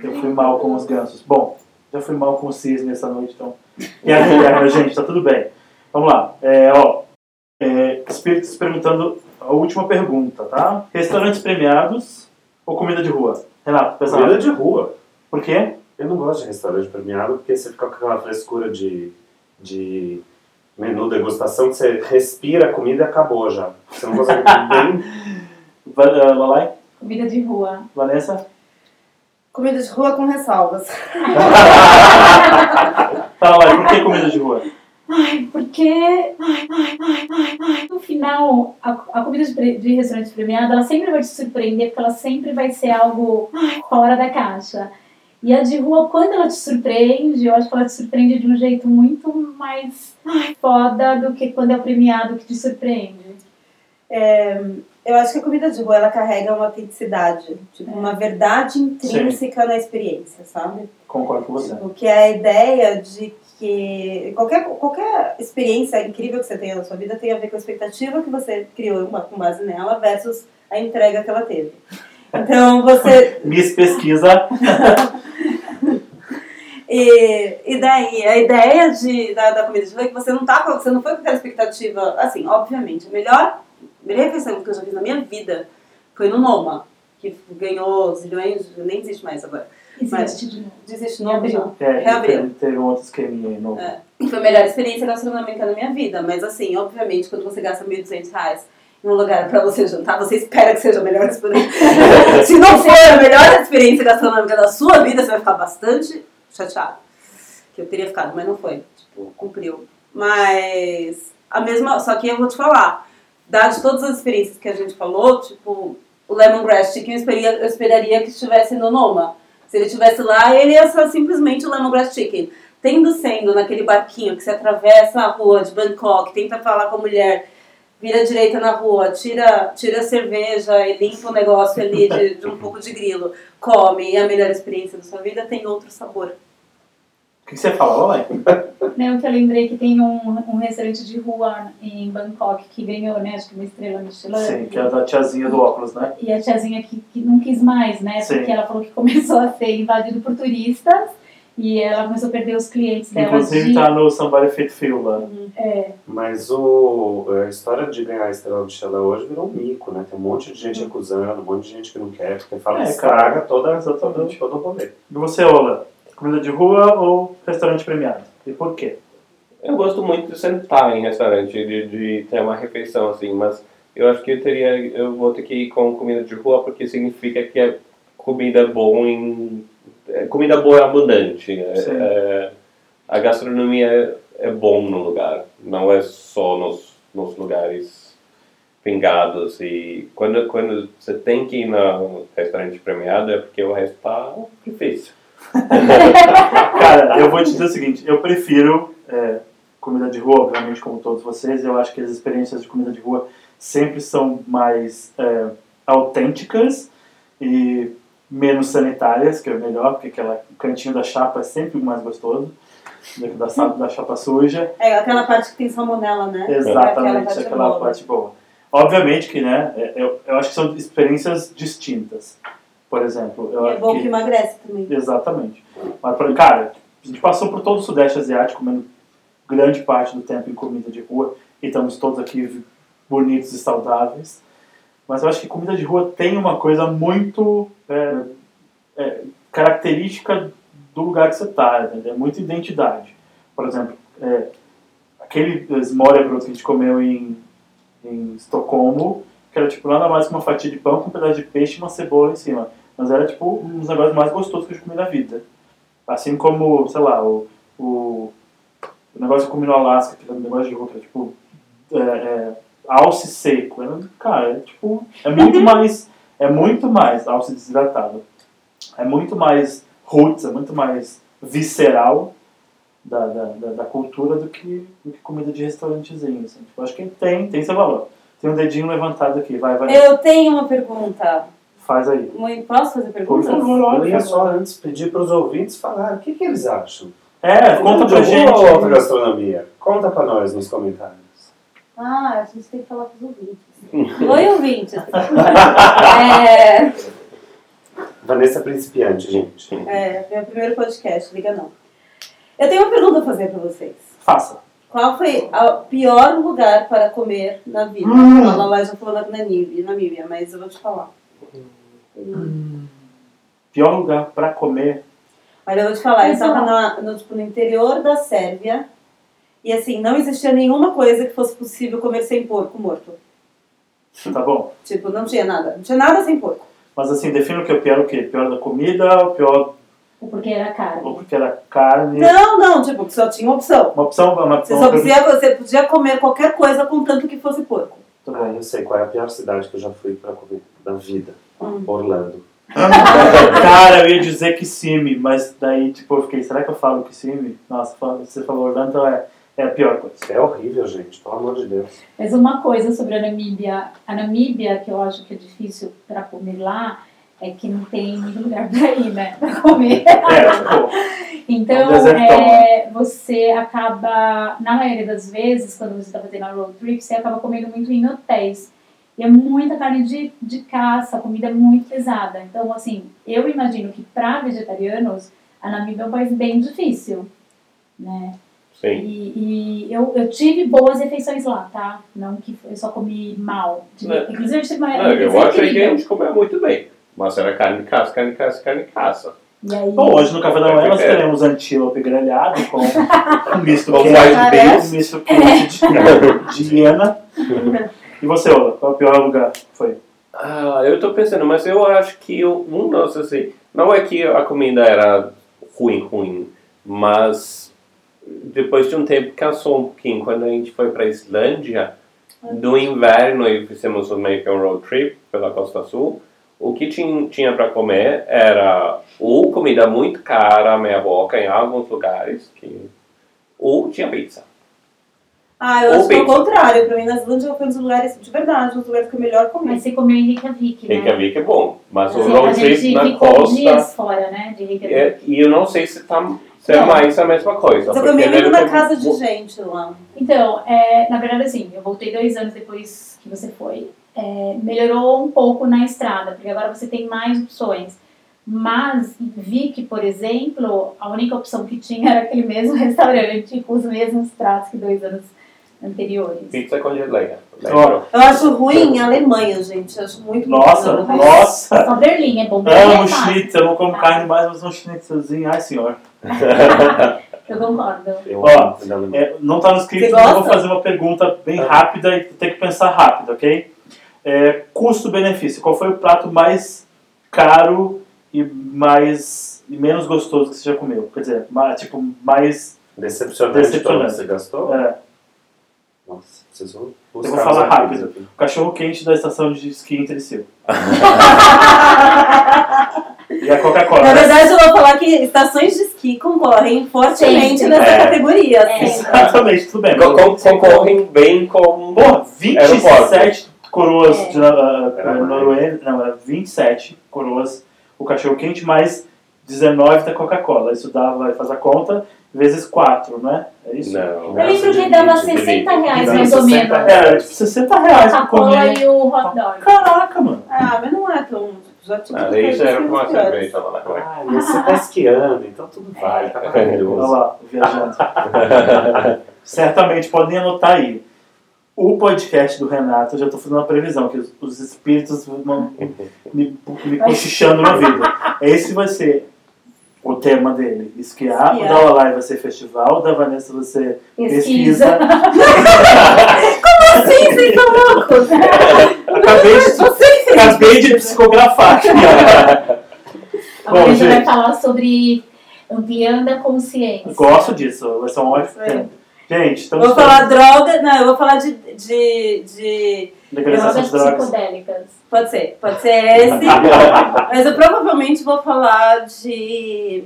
eu fui mal com os gansos. Bom, já fui mal com o cisne essa noite, então. E a guerra, [LAUGHS] gente, tá tudo bem. Vamos lá. É, ó, é, Espíritos perguntando a última pergunta, tá? Restaurantes premiados ou comida de rua? Renato, pensa Comida de rua. Por quê? Eu não gosto de restaurante premiado porque você fica com aquela frescura de, de menu degustação que você respira a comida e acabou já. Você não consegue. [LAUGHS] Va- eh, Lalai? Comida de rua. Vanessa? Comida de rua com ressalvas. [LAUGHS] Tá, Lalai, por que comida de rua? Ai, porque ai, ai, ai, ai, ai. no final, a, a comida de, pre- de restaurante premiado, ela sempre vai te surpreender, porque ela sempre vai ser algo ai, fora da caixa. E a de rua, quando ela te surpreende, eu acho que ela te surpreende de um jeito muito mais ai, foda do que quando é o premiado que te surpreende. Eu acho que a comida de rua ela carrega uma autenticidade, tipo, uma verdade intrínseca na experiência, sabe? Concordo com você. Tipo, que é a ideia de que qualquer, qualquer experiência incrível que você tenha na sua vida tem a ver com a expectativa que você criou uma- com base nela versus a entrega que ela teve. [LAUGHS] Então você. Miss Pesquisa. [LAUGHS] E, e daí, a ideia de, da, da comida de rua é que você não tá você não foi com aquela expectativa, assim, obviamente, a melhor, a melhor refeição que eu já fiz na minha vida foi no Noma, que ganhou zilhões, nem existe mais agora. Existe de novo. Desiste abril. não. É, Reabriu. teve, teve um outro esqueminha aí novo. É. Foi a melhor experiência gastronômica da minha vida, mas assim, obviamente, quando você gasta 1.200 reais em um lugar pra você jantar, você espera que seja a melhor experiência. [LAUGHS] Se não for a melhor experiência gastronômica da sua vida, você vai ficar bastante chateado. Que eu teria ficado, mas não foi. Tipo, cumpriu. Mas a mesma. Só que eu vou te falar, dadas todas as experiências que a gente falou, tipo, o Lemongrass Chicken eu esperaria, eu esperaria que estivesse no Noma. Se ele estivesse lá, ele ia ser simplesmente o Lemongrass Chicken. Tendo sendo naquele barquinho que você atravessa a rua de Bangkok, tenta falar com a mulher, vira direita na rua, tira, tira a cerveja e limpa o negócio ali de, de um pouco de grilo, come, e a melhor experiência da sua vida tem outro sabor. O que você fala, Lalai? Não, que eu lembrei que tem um, um restaurante de rua em Bangkok que ganhou, né, acho que uma estrela Michelin. Sim, que é a da tiazinha do óculos, né? E a tiazinha que, que não quis mais, né? Sim. Porque ela falou que começou a ser invadido por turistas e ela começou a perder os clientes dela Inclusive de... tá no Somebody Fit Feel lá. É, Mas o, a história de ganhar a estrela Michelin hoje virou um mico, né? Tem um monte de gente acusando, um monte de gente que não quer, porque fala É, estraga toda, Exatamente. todo o rolê. E você, Ola? Comida de rua ou restaurante premiado? E por quê? Eu gosto muito de sentar em restaurante, de, de ter uma refeição assim, mas eu acho que eu teria, eu vou ter que ir com comida de rua porque significa que é comida boa em, é, comida boa é abundante. é- é- a gastronomia é, é bom no lugar, não é só nos, nos lugares pingados e quando quando você tem que ir no restaurante premiado é porque o resto tá difícil. [LAUGHS] Cara, eu vou te dizer o seguinte, eu prefiro é, comida de rua, obviamente, como todos vocês. Eu acho que as experiências de comida de rua sempre são mais é, autênticas e menos sanitárias, que é melhor, porque aquela o cantinho da chapa é sempre mais gostoso do que da, da chapa suja. É aquela parte que tem salmonela, né? Exatamente, parte aquela boa. parte boa. Obviamente que, né, é- eu, eu acho que são experiências distintas. Por exemplo, eu é bom que... que emagrece também. Exatamente. Mas, cara, a gente passou por todo o Sudeste Asiático, comendo grande parte do tempo em comida de rua, e estamos todos aqui bonitos e saudáveis. Mas eu acho que comida de rua tem uma coisa muito é, é, característica do lugar que você está, é muita identidade. Por exemplo, é, aquele smørrebrød que a gente comeu em, em Estocolmo, que era tipo nada mais que uma fatia de pão com um pedaço de peixe e uma cebola em cima. Mas era tipo um dos negócios mais gostosos que eu já comi na vida. Assim como, sei lá, o, o, o negócio que eu comi no Alasca, que era um negócio de era tipo é, é, alce seco. Era, cara, é tipo, é muito mais, é muito mais alce desidratado. É muito mais roots, é muito mais visceral da, da, da, da cultura do que, do que comida de restaurantezinho. Assim. Tipo, acho que tem, tem seu valor. Tem um dedinho levantado aqui. Vai, vai. Eu tenho uma pergunta. Faz aí. Muito- Posso fazer Por perguntas? favor, Eu ia só antes pedir para os ouvintes falar o que, que eles acham. É, conta pra alguma outra gente. gastronomia. Conta para nós nos comentários. Ah, a gente tem que falar pros ouvintes. [LAUGHS] Oi, ouvintes. [LAUGHS] É, Vanessa Principiante, gente. é, meu primeiro podcast, liga não. Eu tenho uma pergunta a fazer pra vocês. Faça. Qual foi o pior lugar para comer na vida? Hum. A Lala já falou na Namíbia, Namíbia, mas eu vou te falar. Pior lugar pra comer. Olha, eu vou te falar, eu estava no, tipo, no interior da Sérvia e assim, não existia nenhuma coisa que fosse possível comer sem porco morto. Tá bom? Tipo, não tinha nada. Não tinha nada sem porco. Mas assim, defina o que é pior o quê? Pior da comida, o pior Ou porque era ou carne. porque era carne. Não, não, tipo, que só tinha opção. Uma opção, uma, Você uma só podia, você podia comer qualquer coisa contanto que fosse porco. Tá Ah, bom. eu sei qual é a pior cidade que eu já fui para comer da vida. Hum. Orlando. [LAUGHS] Cara, eu ia dizer Kissimmee, mas daí, tipo, eu fiquei, será que eu falo Kissimmee? Nossa, fala- você falou Orlando, então é, é a pior coisa. É horrível, gente. Pelo amor de Deus. Mas uma coisa sobre a Namíbia, a Namíbia que eu acho que é difícil para comer lá, é que não tem muito lugar para ir, né? Para comer. É, tipo, [LAUGHS] Então, É é, você acaba, na maioria das vezes, quando você está fazendo a road trip, você acaba comendo muito em hotéis. E é muita carne de, de caça, a comida é muito pesada. Então, assim, eu imagino que para vegetarianos, a Namíbia é um país bem difícil, né? Sim. E, e eu, eu tive boas refeições lá, tá? Não que eu só comi mal. Tive- Não. Inclusive, eu tive uma Não, eu achei que a gente comeu muito bem. Mas era carne de caça, carne de caça, carne de caça. E aí, Bom, hoje no café da manhã nós É. teremos antílope grelhado com [LAUGHS] um misto Com quente, um misto quente de, [LAUGHS] de hiena. E você, Ola, qual é o pior lugar? Foi? Ah, eu tô pensando, mas eu acho que eu, um nossa, assim, não é que a comida era ruim, ruim, mas depois de um tempo cansou um pouquinho. Quando a gente foi para Islândia, no inverno e fizemos meio que um road trip pela Costa Sul, o que tinha, tinha para comer era ou comida muito cara, meia boca, em alguns lugares, que, ou tinha pizza. Ah, eu Ou acho que é o contrário. Pra mim, na Islândia, foi um dos lugares, de verdade, um dos lugares que eu melhor comi. mas você comeu em Reykjavik, né? que é bom, mas o road a trip gente na costa... dias fora, né? De Reykjavik. É, e eu não sei se, tá, se é Não. mais a mesma coisa. Eu comi muito deve na casa de gente lá. Então, é, na verdade, assim, eu voltei dois anos depois que você foi. É, melhorou um pouco na estrada, porque agora você tem mais opções. Mas vi que, por exemplo, a única opção que tinha era aquele mesmo [LAUGHS] restaurante com os mesmos pratos que dois anos anteriores. Pizza com geleia. Ó, Eu acho ruim em Alemanha, gente. Eu acho muito Nossa, ruim. nossa! Só Berlim é bom. Berlim Amo é schnitzel, eu não como carne mais, mas um schnitzelzinho, ai senhor. [LAUGHS] Eu concordo. Eu Ó. É, não está no script, mas eu vou fazer uma pergunta bem rápida e tem que pensar rápido, ok? É, Custo-benefício. Qual foi o prato mais caro e mais e menos gostoso que você já comeu? Quer dizer, mais, tipo, mais. Decepcionante, Decepcionante. todo você gastou? é, Nossa, preciso eu vou falar rápido. aqui. O cachorro quente da estação de esqui em Terecil. [LAUGHS] e a Coca-Cola. Na né? verdade, eu vou falar que estações de esqui concorrem fortemente Sempre. nessa É. categoria. É. assim. Exatamente, tudo bem. Co- co- Concorrem bem com. Porra, 27 coroas É. de uh, Era mais. Noruega, não, era 27 coroas o cachorro quente, mais 19 da Coca-Cola. Isso dava, faz a conta, vezes 4, né? É isso? Não. Eu lembro que dava divide, 60 divide. reais, Dava mais ou 60 menos. reais, tipo, 60 reais pra Coca-Cola comer. e o hot dog. Caraca, mano. Ah, mas não é tão. Já tive Ah, isso era com uma cerveja lá na Coreia. Ah, e você tá esquiando, então tudo vai, tá Olha maravilhoso. lá, o viajante. [LAUGHS] Certamente, podem anotar aí. O podcast do Renato, eu já tô fazendo uma previsão, que os, os espíritos vão me, me [LAUGHS] cochichando no ouvido. Esse vai ser o tema dele. Esquiar. O Esquiar. da Olai vai ser festival. O da Vanessa vai ser Pesquisa. pesquisa. [LAUGHS] Sim, vocês são loucos. Acabei de, acabei de psicografar aqui. ó. A Bom, Vanessa vai gente. falar sobre ampliando a consciência. Gosto disso. Vai ser um ótimo tema. Gente, estamos Vou falar droga. Não, eu vou falar de. de, de legalização de drogas. psicodélicas. pode ser, pode ser esse. [LAUGHS] Mas eu provavelmente vou falar de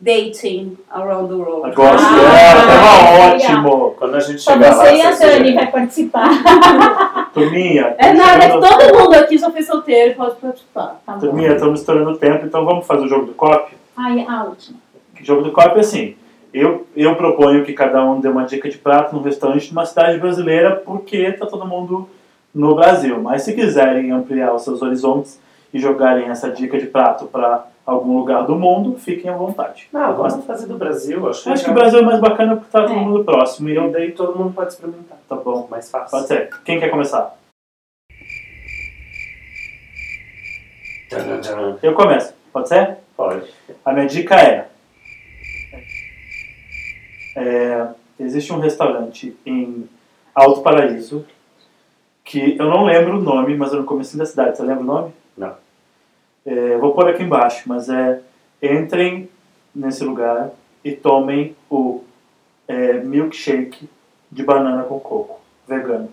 dating around the world. Gosto. Ah, é, tava legal. ótimo. Quando a gente Só chegar lá, você e a Dani vai participar. [LAUGHS] Turminha. É nada, que estamos- todo mundo aqui já foi solteiro e pode participar. Tá. Turminha, estamos estourando o tempo, então vamos fazer o jogo do COP? Ai, a última. O jogo do COP é assim. Eu, eu proponho que cada um dê uma dica de prato num restaurante de uma cidade brasileira, porque tá todo mundo no Brasil. Mas se quiserem ampliar os seus horizontes e jogarem essa dica de prato para algum lugar do mundo, fiquem à vontade. Não, vamos fazer do Brasil. Acho, Acho que o Brasil é mais bacana porque tá todo É. mundo próximo. E E eu daí todo mundo pode experimentar. Tá bom. Mais fácil. Pode ser. Quem quer começar? Eu começo. Pode ser? Pode. A minha dica é, é, existe um restaurante em Alto Paraíso que eu não lembro o nome, mas é no começo da cidade. Você lembra o nome? Não. É, vou pôr aqui embaixo, mas é entrem nesse lugar e tomem o é, milkshake de banana com coco vegano.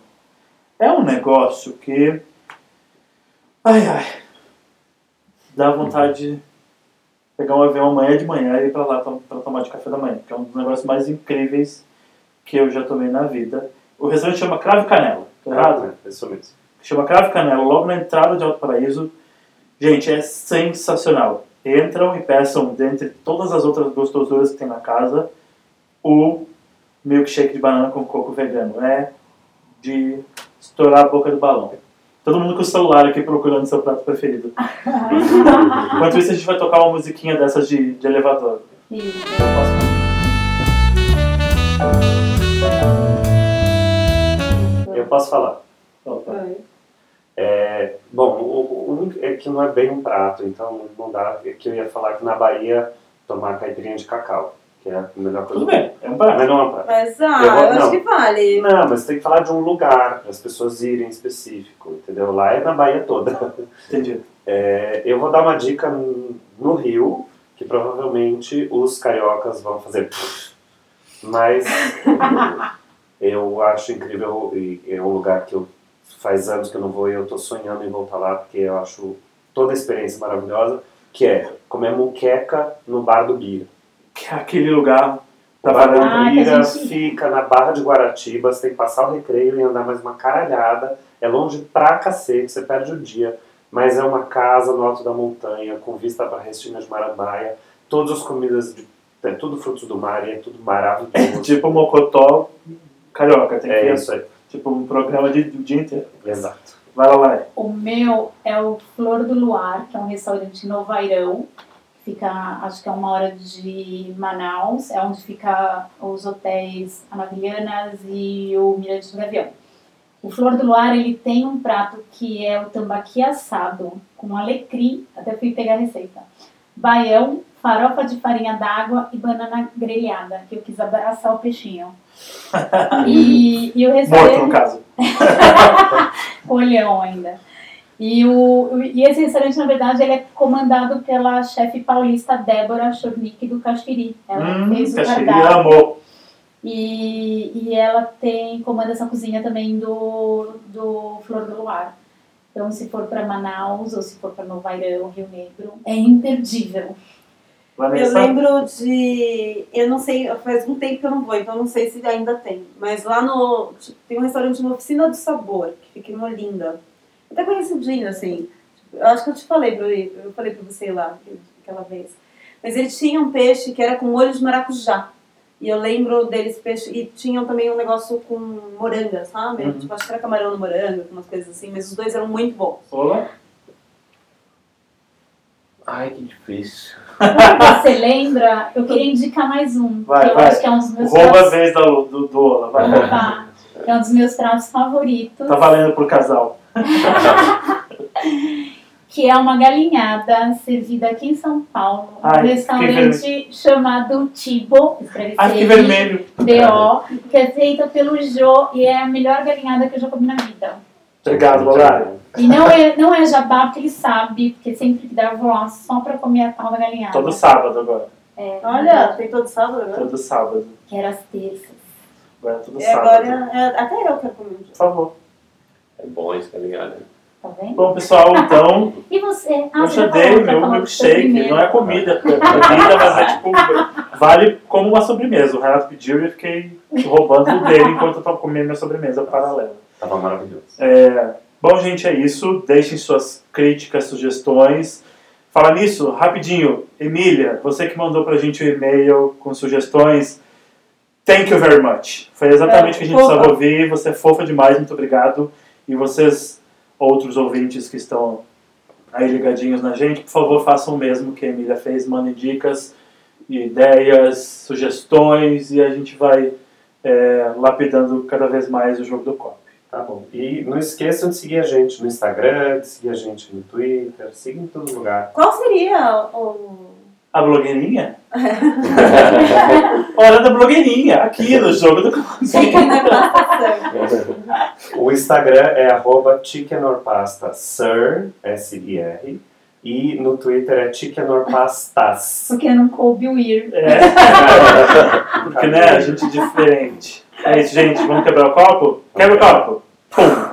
É um negócio que ai ai dá vontade de pegar um avião amanhã de manhã e ir pra lá para tomar de café da manhã, que é um dos negócios mais incríveis que eu já tomei na vida. O restaurante chama Cravo Canela, tá errado? É, isso mesmo. Chama Cravo Canela, logo na entrada de Alto Paraíso. Gente, é sensacional. Entram e peçam, dentre todas as outras gostosuras que tem na casa, o milkshake de banana com coco vegano. É de estourar a boca do balão. Todo mundo com o celular aqui procurando seu prato preferido. [LAUGHS] Enquanto isso, a gente vai tocar uma musiquinha dessas de, de elevador. Isso. Eu posso falar. Opa. É, bom, o, o único é que não é bem um prato, então não dá. É que eu ia falar que na Bahia tomar caipirinha de cacau, que é a melhor coisa. Tudo bem, é um prato. Mas não é um prato. Mas, ah, Eu eu, acho não. que vale. Não, mas tem que falar de um lugar para as pessoas irem específico, entendeu? Lá é na Bahia toda. Entendi. [LAUGHS] É, eu vou dar uma dica no no Rio, que provavelmente os cariocas vão fazer. Mas [LAUGHS] eu acho incrível e é um lugar que eu faz anos que eu não vou e eu estou sonhando em voltar lá porque eu acho toda a experiência maravilhosa, que é comer muqueca no bar do Bira. Que é aquele lugar bar do Ah, que a gente- fica na Barra de Guaratiba, você tem que passar o recreio e andar mais uma caralhada. É longe pra cacete, você perde o dia. Mas é uma casa no alto da montanha, com vista para Restina de Marambaia. Todas as comidas, de, é tudo frutos do mar e é tudo maravilhoso. tipo Mocotó carioca. Tem que é ir, isso aí, tipo um programa de, do dia inteiro. exato. Vai lá, Lai. O meu é o Flor do Luar, que é um restaurante no Vairão. Fica, acho que é uma hora de Manaus. É onde fica os hotéis Amavilhanas e o Mirante do Gavião. O Flor do Luar, ele tem um prato que é o tambaqui assado, com alecrim, até fui pegar a receita. Baião, farofa de farinha d'água e banana grelhada, que eu quis abraçar o peixinho. [LAUGHS] E, e o restaurante Morto, no caso. [LAUGHS] olhão ainda. E, o, e esse restaurante, na verdade, ele é comandado pela chefe paulista Débora Chornick do Caxiri. Ela Hum, fez o Caxiri cardápio. amou. E, e ela tem comanda essa cozinha também do, do Flor do Luar. Então, se for para Manaus ou se for para Novairão, Rio Negro, é imperdível. Eu lembro de. Eu não sei, faz um tempo que eu não vou, então não sei se ainda tem. Mas lá no. tipo, tem um restaurante no Oficina do Sabor, que fica em Olinda. Até conhecidinho, assim. Eu acho que eu te falei, pra, eu falei pra você lá aquela vez. Mas ele tinha um peixe que era com molho de maracujá. E eu lembro deles peixe. E tinham também um negócio com moranga, sabe? Uhum. Tipo, acho que era camarão no morango, umas coisas assim. Mas os dois eram muito bons. Olá. Ai, que difícil. Você lembra? Eu queria indicar mais um. Vai, que eu vai. acho que é um dos meus Rouba a vez do, do, do Ola. Vai. Opa, é um dos meus pratos favoritos. Tá valendo pro casal. [LAUGHS] que é uma galinhada servida aqui em São Paulo, num Ai, que restaurante chamado Tibo, escreve Ai, que vermelho. B-O, que é feita pelo Jô e é a melhor galinhada que eu já comi na vida. Obrigado, Olá. E não é, não é jabá porque ele sabe, porque sempre que dá eu vou lá só pra comer a tal da galinhada. Todo sábado agora. É, Olha, tem todo sábado agora. Todo sábado. Que era as terças. Agora é todo E sábado. agora, é, até eu quero comer um dia. Por favor. É bom esse, tá ligado? Tá vendo? Bom, pessoal, então, E você? Ah, eu já dei o meu milkshake. Não é comida, é bebida, mas é tipo, vale como uma sobremesa. O Renato pediu e eu fiquei roubando dele enquanto eu tava comendo minha sobremesa paralela. Tava maravilhoso. É, bom, gente, é isso. Deixem suas críticas, sugestões. Fala nisso, rapidinho. Emília, você que mandou pra gente o e-mail com sugestões, thank you very much. Foi exatamente o que a gente fofa. precisava ouvir. Você é fofa demais, muito obrigado. E vocês, outros ouvintes que estão aí ligadinhos na gente, por favor, façam o mesmo que a Emília fez. Mandem dicas, ideias, sugestões e a gente vai é, lapidando cada vez mais o jogo do copo. Tá bom. E não esqueçam de seguir a gente no Instagram, de seguir a gente no Twitter, siga em todo lugar. Qual seria o. A blogueirinha? [LAUGHS] Hora da blogueirinha, aqui no jogo do. O Instagram é arroba chickenorpasta, sir, S-I-R, e no Twitter é chickenorpastas. Porque não coube o ir. É. Porque, né, a gente é diferente. É isso, gente. Vamos quebrar o copo? Quebra o copo. Pum.